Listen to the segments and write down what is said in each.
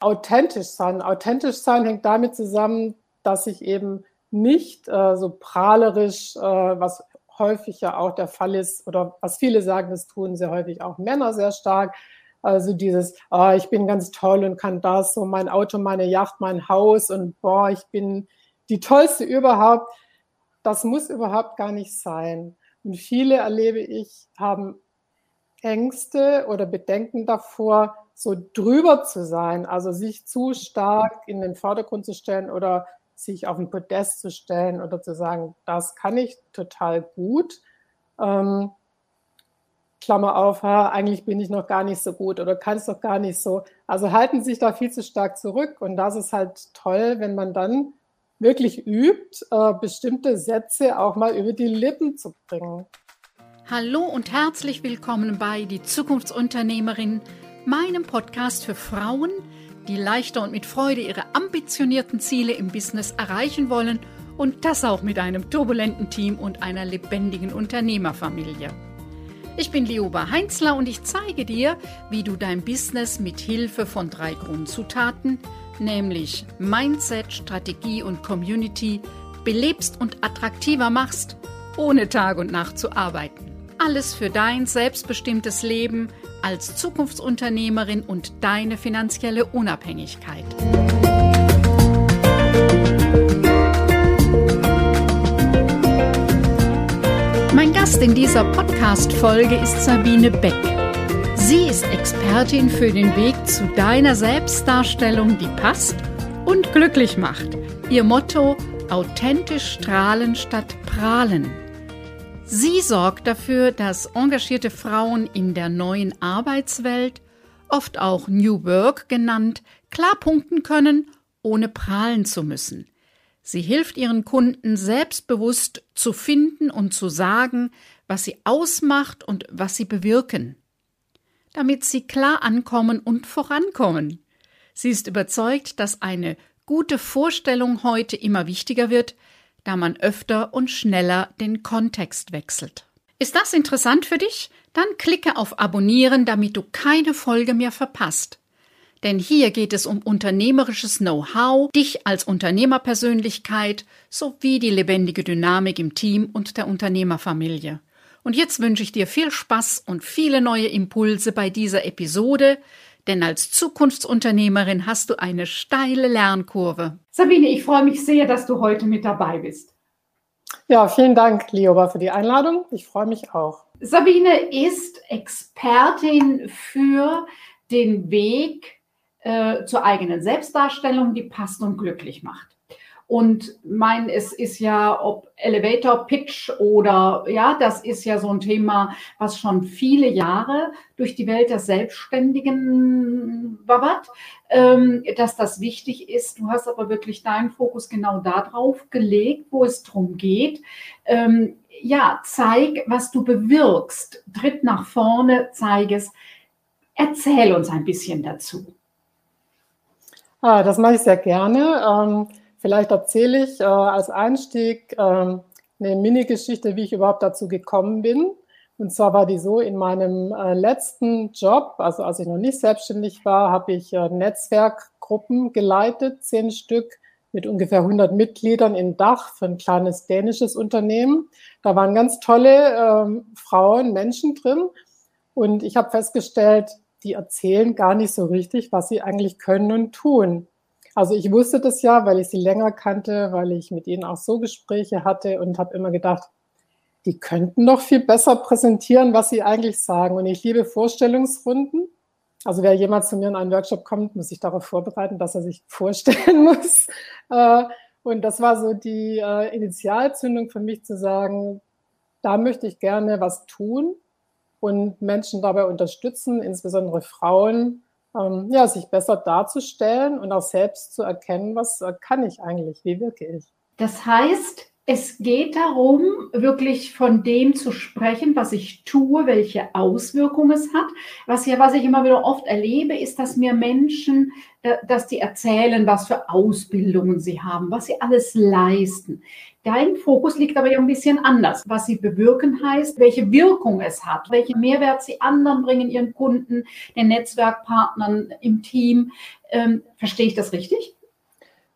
authentisch sein. Authentisch sein hängt damit zusammen, dass ich eben nicht äh, so prahlerisch, äh, was häufig ja auch der Fall ist, oder was viele sagen, das tun sehr häufig auch Männer sehr stark. Also dieses, oh, ich bin ganz toll und kann das, so mein Auto, meine Yacht, mein Haus und boah, ich bin die tollste überhaupt. Das muss überhaupt gar nicht sein. Und viele erlebe ich, haben Ängste oder Bedenken davor, so drüber zu sein, also sich zu stark in den Vordergrund zu stellen oder sich auf ein Podest zu stellen oder zu sagen, das kann ich total gut. Ähm, Klammer auf, ha, eigentlich bin ich noch gar nicht so gut oder kann es doch gar nicht so. Also halten sich da viel zu stark zurück und das ist halt toll, wenn man dann wirklich übt, äh, bestimmte Sätze auch mal über die Lippen zu bringen. Hallo und herzlich willkommen bei Die Zukunftsunternehmerin, meinem Podcast für Frauen, die leichter und mit Freude ihre ambitionierten Ziele im Business erreichen wollen und das auch mit einem turbulenten Team und einer lebendigen Unternehmerfamilie. Ich bin Lioba Heinzler und ich zeige dir, wie du dein Business mit Hilfe von drei Grundzutaten, nämlich Mindset, Strategie und Community, belebst und attraktiver machst, ohne Tag und Nacht zu arbeiten. Alles für dein selbstbestimmtes Leben als Zukunftsunternehmerin und deine finanzielle Unabhängigkeit. Mein Gast in dieser Podcast-Folge ist Sabine Beck. Sie ist Expertin für den Weg zu deiner Selbstdarstellung, die passt und glücklich macht. Ihr Motto: authentisch strahlen statt prahlen. Sie sorgt dafür, dass engagierte Frauen in der neuen Arbeitswelt, oft auch New Work genannt, klar punkten können, ohne prahlen zu müssen. Sie hilft ihren Kunden selbstbewusst zu finden und zu sagen, was sie ausmacht und was sie bewirken, damit sie klar ankommen und vorankommen. Sie ist überzeugt, dass eine gute Vorstellung heute immer wichtiger wird, da man öfter und schneller den Kontext wechselt. Ist das interessant für dich? Dann klicke auf Abonnieren, damit du keine Folge mehr verpasst. Denn hier geht es um unternehmerisches Know-how, dich als Unternehmerpersönlichkeit sowie die lebendige Dynamik im Team und der Unternehmerfamilie. Und jetzt wünsche ich dir viel Spaß und viele neue Impulse bei dieser Episode, denn als Zukunftsunternehmerin hast du eine steile Lernkurve. Sabine, ich freue mich sehr, dass du heute mit dabei bist. Ja, vielen Dank, Lioba, für die Einladung. Ich freue mich auch. Sabine ist Expertin für den Weg äh, zur eigenen Selbstdarstellung, die passt und glücklich macht. Und mein, es ist ja, ob Elevator Pitch oder ja, das ist ja so ein Thema, was schon viele Jahre durch die Welt der Selbstständigen wabbert, ähm, dass das wichtig ist. Du hast aber wirklich deinen Fokus genau darauf gelegt, wo es darum geht. Ähm, ja, zeig, was du bewirkst. Tritt nach vorne, zeig es. Erzähl uns ein bisschen dazu. Ah, das mache ich sehr gerne. Ähm Vielleicht erzähle ich äh, als Einstieg äh, eine Mini-Geschichte, wie ich überhaupt dazu gekommen bin. Und zwar war die so, in meinem äh, letzten Job, also als ich noch nicht selbstständig war, habe ich äh, Netzwerkgruppen geleitet, zehn Stück mit ungefähr 100 Mitgliedern in Dach für ein kleines dänisches Unternehmen. Da waren ganz tolle ähm, Frauen, Menschen drin. Und ich habe festgestellt, die erzählen gar nicht so richtig, was sie eigentlich können und tun. Also ich wusste das ja, weil ich sie länger kannte, weil ich mit ihnen auch so Gespräche hatte und habe immer gedacht, die könnten doch viel besser präsentieren, was sie eigentlich sagen. Und ich liebe Vorstellungsrunden. Also wer jemand zu mir in einen Workshop kommt, muss sich darauf vorbereiten, dass er sich vorstellen muss. Äh, und das war so die äh, Initialzündung für mich zu sagen, da möchte ich gerne was tun und Menschen dabei unterstützen, insbesondere Frauen, ähm, ja, sich besser darzustellen und auch selbst zu erkennen, was äh, kann ich eigentlich, wie wirke ich. Das heißt, es geht darum, wirklich von dem zu sprechen, was ich tue, welche Auswirkungen es hat. Was ja, was ich immer wieder oft erlebe, ist, dass mir Menschen, äh, dass die erzählen, was für Ausbildungen sie haben, was sie alles leisten. Dein Fokus liegt aber ja ein bisschen anders. Was sie bewirken heißt, welche Wirkung es hat, welchen Mehrwert sie anderen bringen, ihren Kunden, den Netzwerkpartnern im Team. Ähm, verstehe ich das richtig?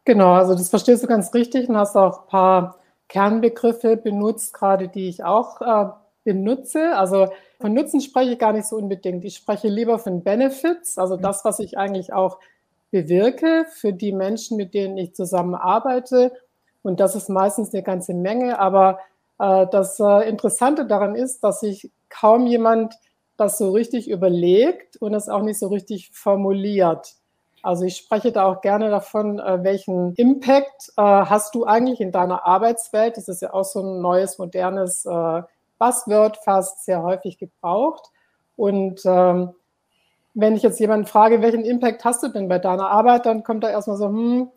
Genau, also das verstehst du ganz richtig und hast auch ein paar Kernbegriffe benutzt, gerade die ich auch äh, benutze. Also von Nutzen spreche ich gar nicht so unbedingt. Ich spreche lieber von Benefits, also das, was ich eigentlich auch bewirke für die Menschen, mit denen ich zusammenarbeite und das ist meistens eine ganze Menge. Aber äh, das äh, Interessante daran ist, dass sich kaum jemand das so richtig überlegt und es auch nicht so richtig formuliert. Also ich spreche da auch gerne davon, äh, welchen Impact äh, hast du eigentlich in deiner Arbeitswelt? Das ist ja auch so ein neues, modernes äh, Buzzword, fast sehr häufig gebraucht. Und ähm, wenn ich jetzt jemanden frage, welchen Impact hast du denn bei deiner Arbeit, dann kommt da erstmal so, hm,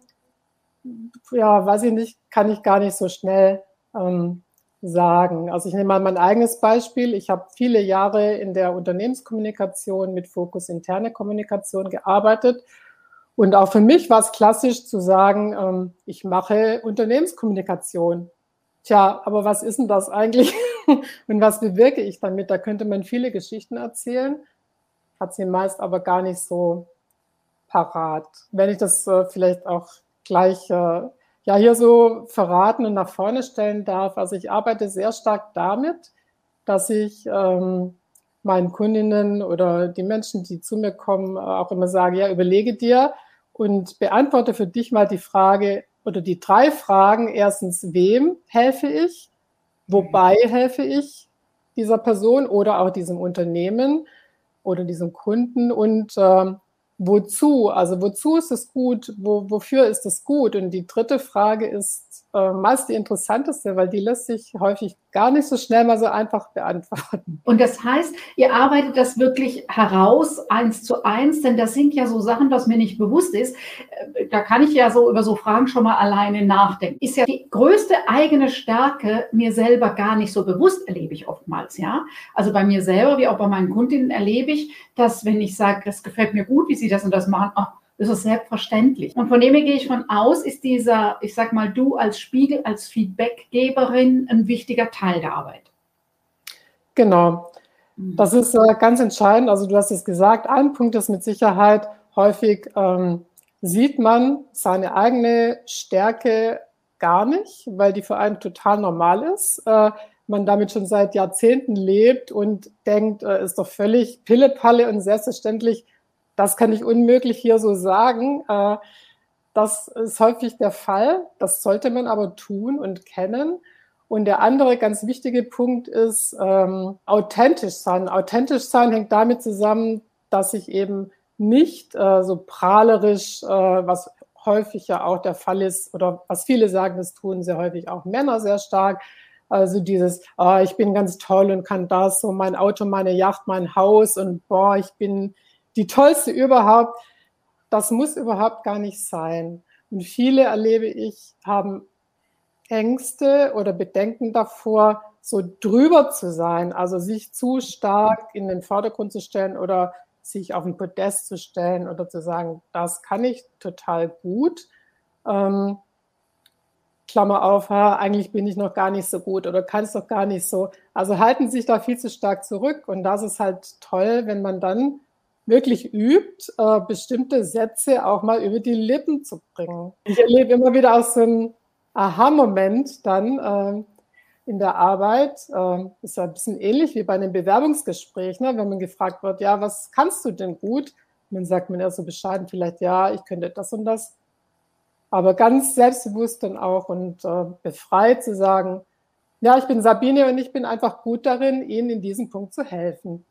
ja, weiß ich nicht, kann ich gar nicht so schnell ähm, sagen. Also ich nehme mal mein eigenes Beispiel. Ich habe viele Jahre in der Unternehmenskommunikation mit Fokus interne Kommunikation gearbeitet. Und auch für mich war es klassisch zu sagen, ähm, ich mache Unternehmenskommunikation. Tja, aber was ist denn das eigentlich und was bewirke ich damit? Da könnte man viele Geschichten erzählen, hat sie meist aber gar nicht so parat. Wenn ich das äh, vielleicht auch gleich äh, ja hier so verraten und nach vorne stellen darf. Also ich arbeite sehr stark damit, dass ich ähm, meinen Kundinnen oder die Menschen, die zu mir kommen, auch immer sage, ja, überlege dir und beantworte für dich mal die Frage oder die drei Fragen. Erstens, wem helfe ich? Wobei helfe ich dieser Person oder auch diesem Unternehmen oder diesem Kunden? Und ähm, wozu? Also wozu ist es gut? Wo, wofür ist es gut? Und die dritte Frage ist äh, meist die interessanteste, weil die lässt sich häufig gar nicht so schnell mal so einfach beantworten. Und das heißt, ihr arbeitet das wirklich heraus, eins zu eins, denn das sind ja so Sachen, was mir nicht bewusst ist. Äh, da kann ich ja so über so Fragen schon mal alleine nachdenken. Ist ja die größte eigene Stärke mir selber gar nicht so bewusst, erlebe ich oftmals, ja. Also bei mir selber, wie auch bei meinen Kundinnen erlebe ich, dass wenn ich sage, das gefällt mir gut, wie sie das und das machen, ach, das ist selbstverständlich. Und von dem her gehe ich von aus, ist dieser, ich sag mal, du als Spiegel, als Feedbackgeberin ein wichtiger Teil der Arbeit. Genau. Mhm. Das ist äh, ganz entscheidend. Also du hast es gesagt, ein Punkt ist mit Sicherheit häufig ähm, sieht man seine eigene Stärke gar nicht, weil die für einen total normal ist. Äh, man damit schon seit Jahrzehnten lebt und denkt, äh, ist doch völlig Pillepalle und selbstverständlich das kann ich unmöglich hier so sagen. Äh, das ist häufig der Fall. Das sollte man aber tun und kennen. Und der andere ganz wichtige Punkt ist ähm, authentisch sein. Authentisch sein hängt damit zusammen, dass ich eben nicht äh, so prahlerisch, äh, was häufig ja auch der Fall ist, oder was viele sagen, das tun sehr häufig auch Männer sehr stark. Also dieses, oh, ich bin ganz toll und kann das, so mein Auto, meine Yacht, mein Haus und boah, ich bin die tollste überhaupt. Das muss überhaupt gar nicht sein. Und viele, erlebe ich, haben Ängste oder Bedenken davor, so drüber zu sein, also sich zu stark in den Vordergrund zu stellen oder sich auf ein Podest zu stellen oder zu sagen, das kann ich total gut. Ähm, Klammer auf, ha, eigentlich bin ich noch gar nicht so gut oder kann es doch gar nicht so. Also halten sich da viel zu stark zurück und das ist halt toll, wenn man dann wirklich übt, äh, bestimmte Sätze auch mal über die Lippen zu bringen. Ich erlebe immer wieder auch so einen Aha-Moment dann äh, in der Arbeit. Äh, ist ja ein bisschen ähnlich wie bei einem Bewerbungsgespräch, ne? wenn man gefragt wird, ja, was kannst du denn gut? Und dann sagt man ja so bescheiden vielleicht, ja, ich könnte das und das. Aber ganz selbstbewusst dann auch und äh, befreit zu sagen, ja, ich bin Sabine und ich bin einfach gut darin, Ihnen in diesem Punkt zu helfen.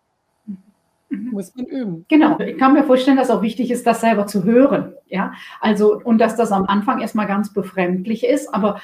Mhm. Muss man üben. Genau. Ich kann mir vorstellen, dass auch wichtig ist, das selber zu hören. Ja, also, und dass das am Anfang erstmal ganz befremdlich ist, aber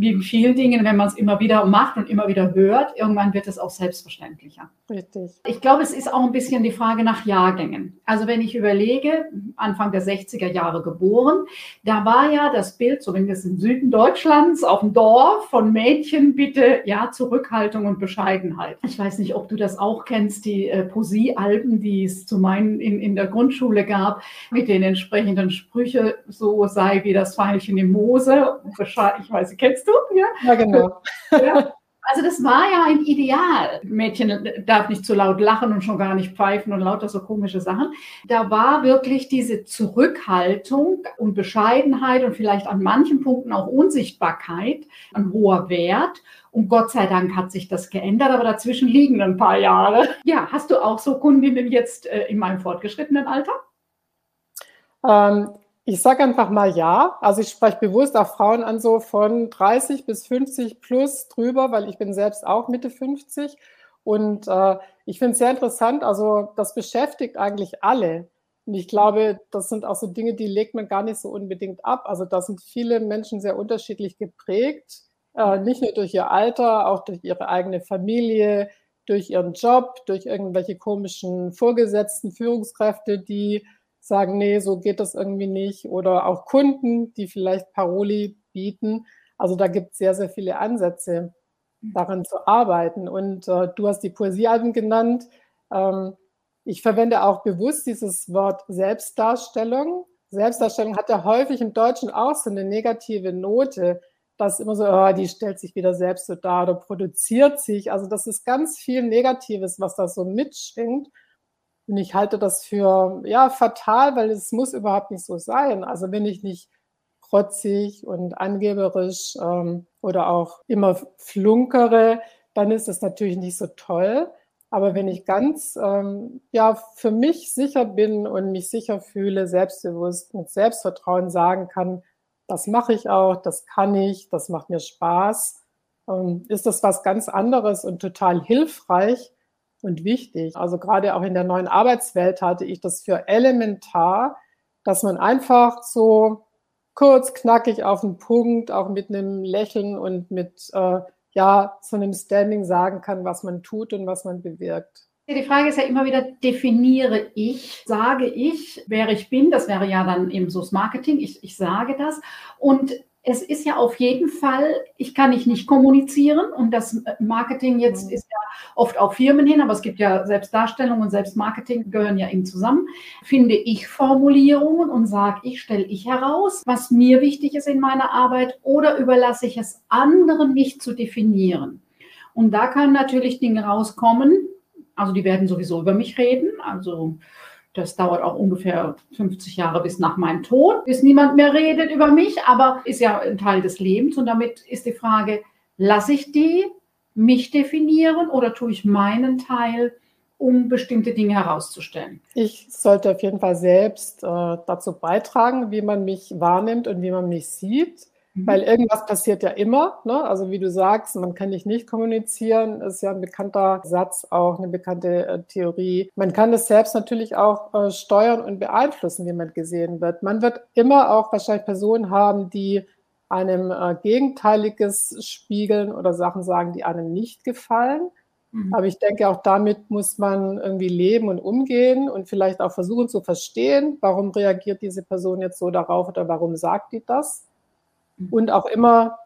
wie in vielen Dingen, wenn man es immer wieder macht und immer wieder hört, irgendwann wird es auch selbstverständlicher. Richtig. Ich glaube, es ist auch ein bisschen die Frage nach Jahrgängen. Also wenn ich überlege, Anfang der 60er Jahre geboren, da war ja das Bild, zumindest im Süden Deutschlands, auf dem Dorf von Mädchen bitte, ja, Zurückhaltung und Bescheidenheit. Ich weiß nicht, ob du das auch kennst, die äh, Poesiealben, die es zu meinen in, in der Grundschule gab, mit den entsprechenden Sprüche, so sei wie das Pfeilchen im Moose. Ich weiß, du kennst kennst du? Ja, ja genau. Ja. Also das war ja ein Ideal. Mädchen darf nicht zu laut lachen und schon gar nicht pfeifen und lauter so komische Sachen. Da war wirklich diese Zurückhaltung und Bescheidenheit und vielleicht an manchen Punkten auch Unsichtbarkeit ein hoher Wert. Und Gott sei Dank hat sich das geändert, aber dazwischen liegen ein paar Jahre. Ja, hast du auch so Kundinnen jetzt äh, in meinem fortgeschrittenen Alter? Ähm, ich sage einfach mal ja. Also ich spreche bewusst auch Frauen an, so von 30 bis 50 plus drüber, weil ich bin selbst auch Mitte 50. Und äh, ich finde es sehr interessant. Also das beschäftigt eigentlich alle. Und ich glaube, das sind auch so Dinge, die legt man gar nicht so unbedingt ab. Also da sind viele Menschen sehr unterschiedlich geprägt, äh, nicht nur durch ihr Alter, auch durch ihre eigene Familie, durch ihren Job, durch irgendwelche komischen Vorgesetzten, Führungskräfte, die sagen, nee, so geht das irgendwie nicht. Oder auch Kunden, die vielleicht Paroli bieten. Also da gibt es sehr, sehr viele Ansätze, mhm. daran zu arbeiten. Und äh, du hast die Poesiealben genannt. Ähm, ich verwende auch bewusst dieses Wort Selbstdarstellung. Selbstdarstellung hat ja häufig im Deutschen auch so eine negative Note, dass immer so, oh, die stellt sich wieder selbst so dar oder produziert sich. Also das ist ganz viel Negatives, was da so mitschwingt. Und ich halte das für ja fatal, weil es muss überhaupt nicht so sein. Also wenn ich nicht protzig und angeberisch ähm, oder auch immer flunkere, dann ist das natürlich nicht so toll. Aber wenn ich ganz ähm, ja für mich sicher bin und mich sicher fühle, selbstbewusst mit Selbstvertrauen sagen kann, das mache ich auch, das kann ich, das macht mir Spaß, ähm, ist das was ganz anderes und total hilfreich, und wichtig. Also gerade auch in der neuen Arbeitswelt halte ich das für elementar, dass man einfach so kurz, knackig auf den Punkt, auch mit einem Lächeln und mit äh, ja, so einem Standing sagen kann, was man tut und was man bewirkt. Die Frage ist ja immer wieder, definiere ich, sage ich, wer ich bin, das wäre ja dann eben so das Marketing, ich, ich sage das. Und es ist ja auf jeden Fall, ich kann nicht nicht kommunizieren und das Marketing jetzt mhm. ist ja oft auch Firmen hin, aber es gibt ja Selbstdarstellung und Selbstmarketing gehören ja eben zusammen. Finde ich Formulierungen und sage ich, stelle ich heraus, was mir wichtig ist in meiner Arbeit oder überlasse ich es anderen nicht zu definieren. Und da können natürlich Dinge rauskommen, also die werden sowieso über mich reden, also das dauert auch ungefähr 50 Jahre bis nach meinem Tod, bis niemand mehr redet über mich, aber ist ja ein Teil des Lebens. Und damit ist die Frage, lasse ich die mich definieren oder tue ich meinen Teil, um bestimmte Dinge herauszustellen? Ich sollte auf jeden Fall selbst äh, dazu beitragen, wie man mich wahrnimmt und wie man mich sieht. Mhm. Weil irgendwas passiert ja immer. Ne? Also wie du sagst, man kann dich nicht kommunizieren, ist ja ein bekannter Satz, auch eine bekannte äh, Theorie. Man kann es selbst natürlich auch äh, steuern und beeinflussen, wie man gesehen wird. Man wird immer auch wahrscheinlich Personen haben, die einem äh, Gegenteiliges spiegeln oder Sachen sagen, die einem nicht gefallen. Mhm. Aber ich denke, auch damit muss man irgendwie leben und umgehen und vielleicht auch versuchen zu verstehen, warum reagiert diese Person jetzt so darauf oder warum sagt die das und auch immer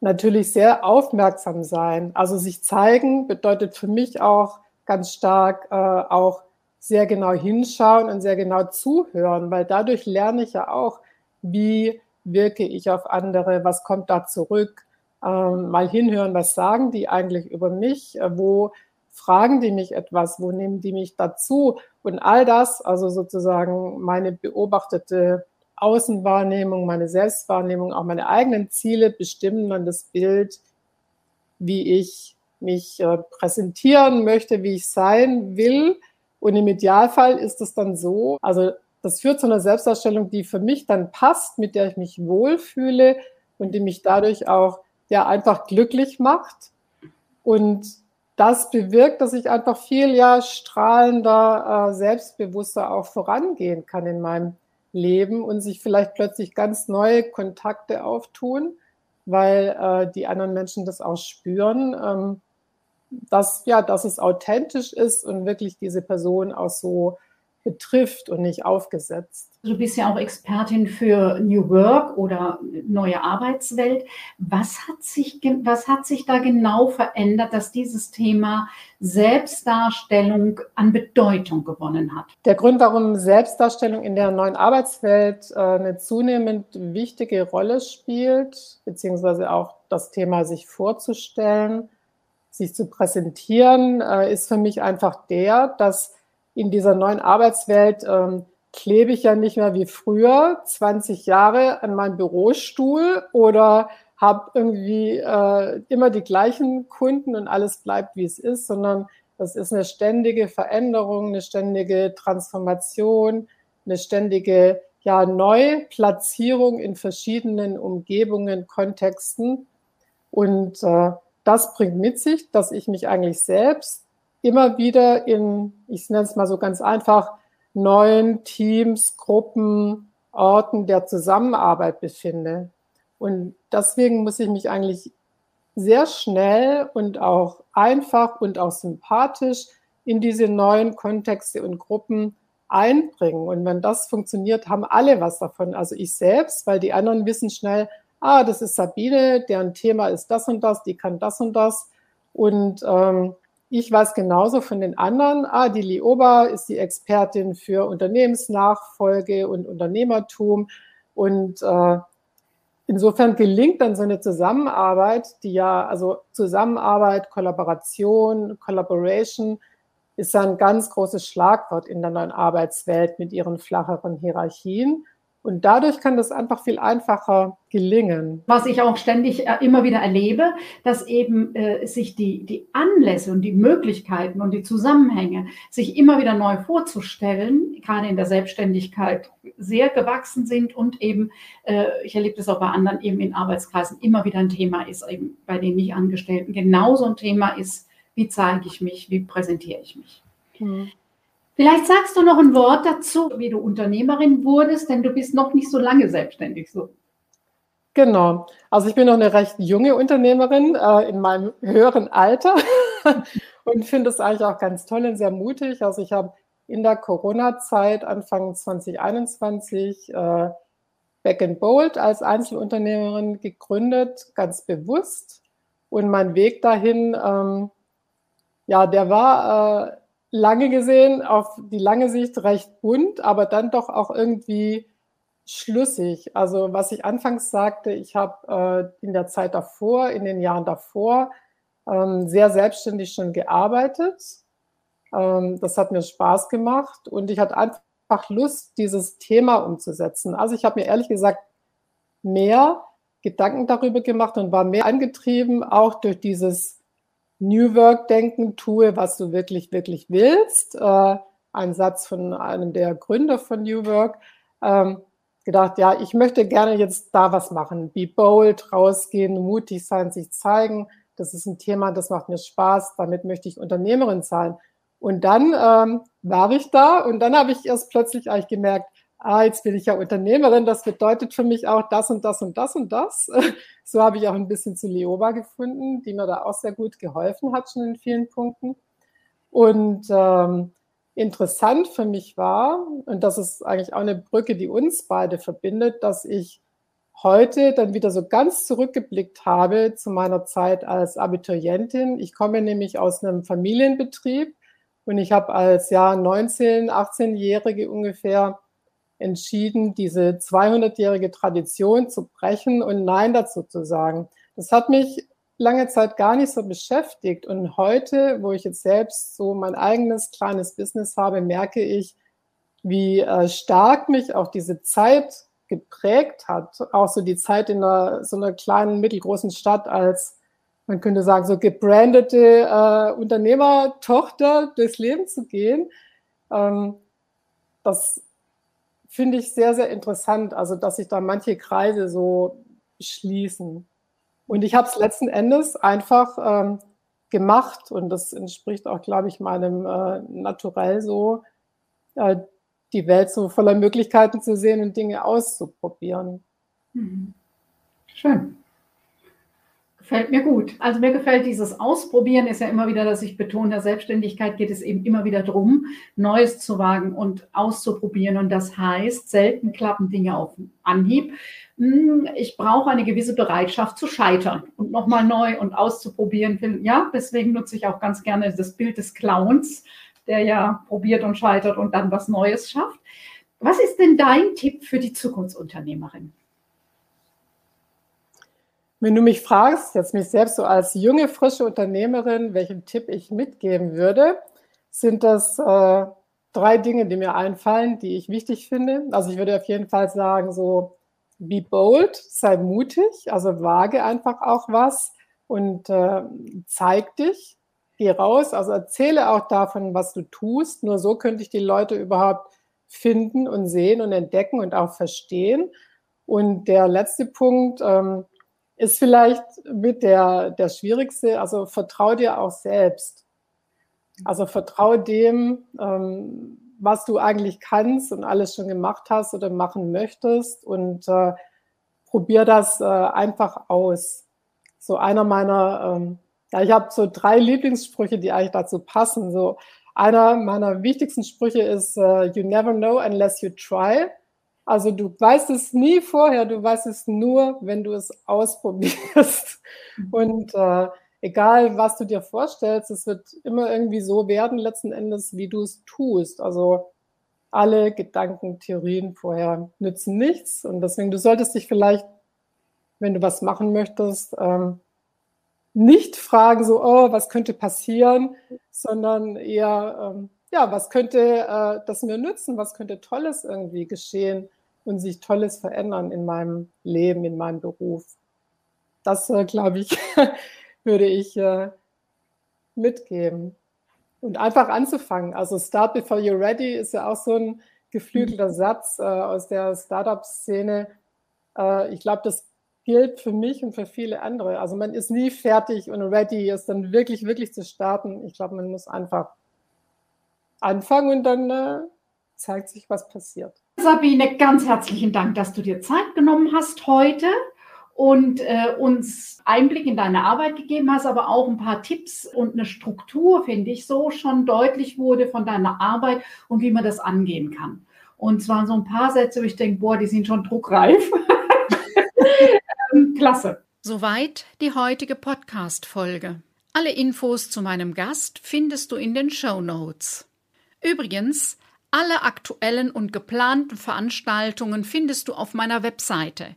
natürlich sehr aufmerksam sein. Also sich zeigen bedeutet für mich auch ganz stark äh, auch sehr genau hinschauen und sehr genau zuhören, weil dadurch lerne ich ja auch, wie wirke ich auf andere, was kommt da zurück, ähm, mal hinhören, was sagen die eigentlich über mich, äh, wo fragen die mich etwas, wo nehmen die mich dazu? Und all das, also sozusagen meine beobachtete Außenwahrnehmung, meine Selbstwahrnehmung, auch meine eigenen Ziele bestimmen dann das Bild, wie ich mich äh, präsentieren möchte, wie ich sein will. Und im Idealfall ist es dann so, also das führt zu einer Selbstdarstellung, die für mich dann passt, mit der ich mich wohlfühle und die mich dadurch auch ja einfach glücklich macht. Und das bewirkt, dass ich einfach viel ja strahlender, äh, selbstbewusster auch vorangehen kann in meinem leben und sich vielleicht plötzlich ganz neue Kontakte auftun, weil äh, die anderen Menschen das auch spüren, ähm, dass, ja, dass es authentisch ist und wirklich diese Person auch so betrifft und nicht aufgesetzt. Du bist ja auch Expertin für New Work oder neue Arbeitswelt. Was hat sich, was hat sich da genau verändert, dass dieses Thema Selbstdarstellung an Bedeutung gewonnen hat? Der Grund, warum Selbstdarstellung in der neuen Arbeitswelt äh, eine zunehmend wichtige Rolle spielt, beziehungsweise auch das Thema sich vorzustellen, sich zu präsentieren, äh, ist für mich einfach der, dass in dieser neuen Arbeitswelt ähm, klebe ich ja nicht mehr wie früher 20 Jahre an meinem Bürostuhl oder habe irgendwie äh, immer die gleichen Kunden und alles bleibt, wie es ist, sondern das ist eine ständige Veränderung, eine ständige Transformation, eine ständige ja, Neuplatzierung in verschiedenen Umgebungen, Kontexten. Und äh, das bringt mit sich, dass ich mich eigentlich selbst immer wieder in, ich nenne es mal so ganz einfach, neuen Teams, Gruppen, Orten der Zusammenarbeit befinde. Und deswegen muss ich mich eigentlich sehr schnell und auch einfach und auch sympathisch in diese neuen Kontexte und Gruppen einbringen. Und wenn das funktioniert, haben alle was davon. Also ich selbst, weil die anderen wissen schnell, ah, das ist Sabine, deren Thema ist das und das, die kann das und das. Und ähm, ich weiß genauso von den anderen, ah, die Lioba ist die Expertin für Unternehmensnachfolge und Unternehmertum. Und äh, insofern gelingt dann so eine Zusammenarbeit, die ja, also Zusammenarbeit, Kollaboration, Collaboration ist ein ganz großes Schlagwort in der neuen Arbeitswelt mit ihren flacheren Hierarchien. Und dadurch kann das einfach viel einfacher gelingen. Was ich auch ständig äh, immer wieder erlebe, dass eben äh, sich die, die Anlässe und die Möglichkeiten und die Zusammenhänge sich immer wieder neu vorzustellen, gerade in der Selbstständigkeit sehr gewachsen sind und eben, äh, ich erlebe das auch bei anderen eben in Arbeitskreisen, immer wieder ein Thema ist, eben bei den Nicht-Angestellten genauso ein Thema ist, wie zeige ich mich, wie präsentiere ich mich. Mhm. Vielleicht sagst du noch ein Wort dazu, wie du Unternehmerin wurdest, denn du bist noch nicht so lange selbstständig. So. Genau. Also ich bin noch eine recht junge Unternehmerin äh, in meinem höheren Alter und finde es eigentlich auch ganz toll und sehr mutig. Also ich habe in der Corona-Zeit Anfang 2021 äh, Back and Bold als Einzelunternehmerin gegründet, ganz bewusst. Und mein Weg dahin, ähm, ja, der war äh, lange gesehen, auf die lange Sicht recht bunt, aber dann doch auch irgendwie schlüssig. Also was ich anfangs sagte, ich habe äh, in der Zeit davor, in den Jahren davor, ähm, sehr selbstständig schon gearbeitet. Ähm, das hat mir Spaß gemacht und ich hatte einfach Lust, dieses Thema umzusetzen. Also ich habe mir ehrlich gesagt mehr Gedanken darüber gemacht und war mehr angetrieben, auch durch dieses New Work denken, tue, was du wirklich, wirklich willst. Äh, ein Satz von einem der Gründer von New Work. Ähm, gedacht, ja, ich möchte gerne jetzt da was machen. Be bold, rausgehen, mutig sein, sich zeigen. Das ist ein Thema, das macht mir Spaß. Damit möchte ich Unternehmerin sein. Und dann ähm, war ich da und dann habe ich erst plötzlich eigentlich gemerkt, ah, jetzt bin ich ja Unternehmerin, das bedeutet für mich auch das und das und das und das. So habe ich auch ein bisschen zu Leoba gefunden, die mir da auch sehr gut geholfen hat, schon in vielen Punkten. Und ähm, interessant für mich war, und das ist eigentlich auch eine Brücke, die uns beide verbindet, dass ich heute dann wieder so ganz zurückgeblickt habe zu meiner Zeit als Abiturientin. Ich komme nämlich aus einem Familienbetrieb und ich habe als ja 19, 18-Jährige ungefähr entschieden, diese 200-jährige Tradition zu brechen und Nein dazu zu sagen. Das hat mich lange Zeit gar nicht so beschäftigt. Und heute, wo ich jetzt selbst so mein eigenes kleines Business habe, merke ich, wie äh, stark mich auch diese Zeit geprägt hat. Auch so die Zeit in einer, so einer kleinen, mittelgroßen Stadt als, man könnte sagen, so gebrandete äh, Unternehmertochter durchs Leben zu gehen. Ähm, das finde ich sehr, sehr interessant, also dass sich da manche Kreise so schließen. Und ich habe es letzten Endes einfach ähm, gemacht und das entspricht auch, glaube ich, meinem äh, Naturell so, äh, die Welt so voller Möglichkeiten zu sehen und Dinge auszuprobieren. Mhm. Schön. Gefällt mir gut. Also mir gefällt dieses Ausprobieren, ist ja immer wieder, dass ich betone, der Selbstständigkeit geht es eben immer wieder darum, Neues zu wagen und auszuprobieren. Und das heißt, selten klappen Dinge auf Anhieb. Hm, ich brauche eine gewisse Bereitschaft zu scheitern und nochmal neu und auszuprobieren. Ja, deswegen nutze ich auch ganz gerne das Bild des Clowns, der ja probiert und scheitert und dann was Neues schafft. Was ist denn dein Tipp für die Zukunftsunternehmerin? Wenn du mich fragst, jetzt mich selbst so als junge, frische Unternehmerin, welchen Tipp ich mitgeben würde, sind das äh, drei Dinge, die mir einfallen, die ich wichtig finde. Also ich würde auf jeden Fall sagen, so be bold, sei mutig, also wage einfach auch was und äh, zeig dich, geh raus, also erzähle auch davon, was du tust. Nur so könnte ich die Leute überhaupt finden und sehen und entdecken und auch verstehen. Und der letzte Punkt, ähm, ist vielleicht mit der, der schwierigste. Also vertrau dir auch selbst. Also vertrau dem, ähm, was du eigentlich kannst und alles schon gemacht hast oder machen möchtest und äh, probier das äh, einfach aus. So einer meiner, ähm, ja, ich habe so drei Lieblingssprüche, die eigentlich dazu passen. So einer meiner wichtigsten Sprüche ist, uh, you never know unless you try. Also du weißt es nie vorher, du weißt es nur, wenn du es ausprobierst. Mhm. Und äh, egal, was du dir vorstellst, es wird immer irgendwie so werden, letzten Endes, wie du es tust. Also alle Gedanken, Theorien vorher nützen nichts. Und deswegen, du solltest dich vielleicht, wenn du was machen möchtest, ähm, nicht fragen, so, oh, was könnte passieren, sondern eher, ähm, ja, was könnte äh, das mir nützen, was könnte Tolles irgendwie geschehen und sich Tolles verändern in meinem Leben, in meinem Beruf. Das, äh, glaube ich, würde ich äh, mitgeben. Und einfach anzufangen. Also Start before you're ready ist ja auch so ein geflügelter. Satz äh, aus der Startup-Szene. Ich glaube, das gilt für mich und für viele andere. Also man ist nie fertig und ready, es dann wirklich, wirklich zu starten. Ich glaube, man muss einfach anfangen und dann zeigt sich, was passiert. Sabine, ganz herzlichen Dank, dass du dir Zeit genommen hast heute und äh, uns Einblick in deine Arbeit gegeben hast, aber auch ein paar Tipps und eine Struktur, finde ich, so schon deutlich wurde von deiner Arbeit und wie man das angehen kann. Und zwar so ein paar Sätze, wo ich denke, boah, die sind schon druckreif. Ähm, klasse. Soweit die heutige Podcast-Folge. Alle Infos zu meinem Gast findest du in den Show Notes. Übrigens, alle aktuellen und geplanten Veranstaltungen findest du auf meiner Webseite.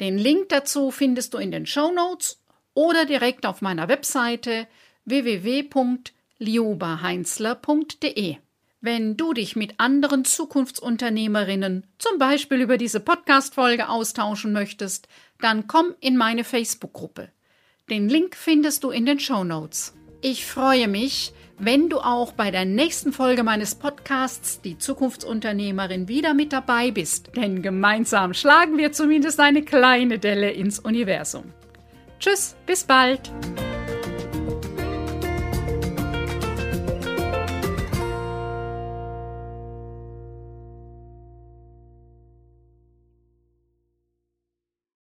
Den Link dazu findest du in den Show Notes oder direkt auf meiner Webseite www.liobaheinzler.de. Wenn du dich mit anderen Zukunftsunternehmerinnen zum Beispiel über diese Podcast-Folge austauschen möchtest, dann komm in meine Facebook-Gruppe. Den Link findest du in den Show Notes. Ich freue mich, wenn du auch bei der nächsten Folge meines Podcasts Die Zukunftsunternehmerin wieder mit dabei bist. Denn gemeinsam schlagen wir zumindest eine kleine Delle ins Universum. Tschüss, bis bald!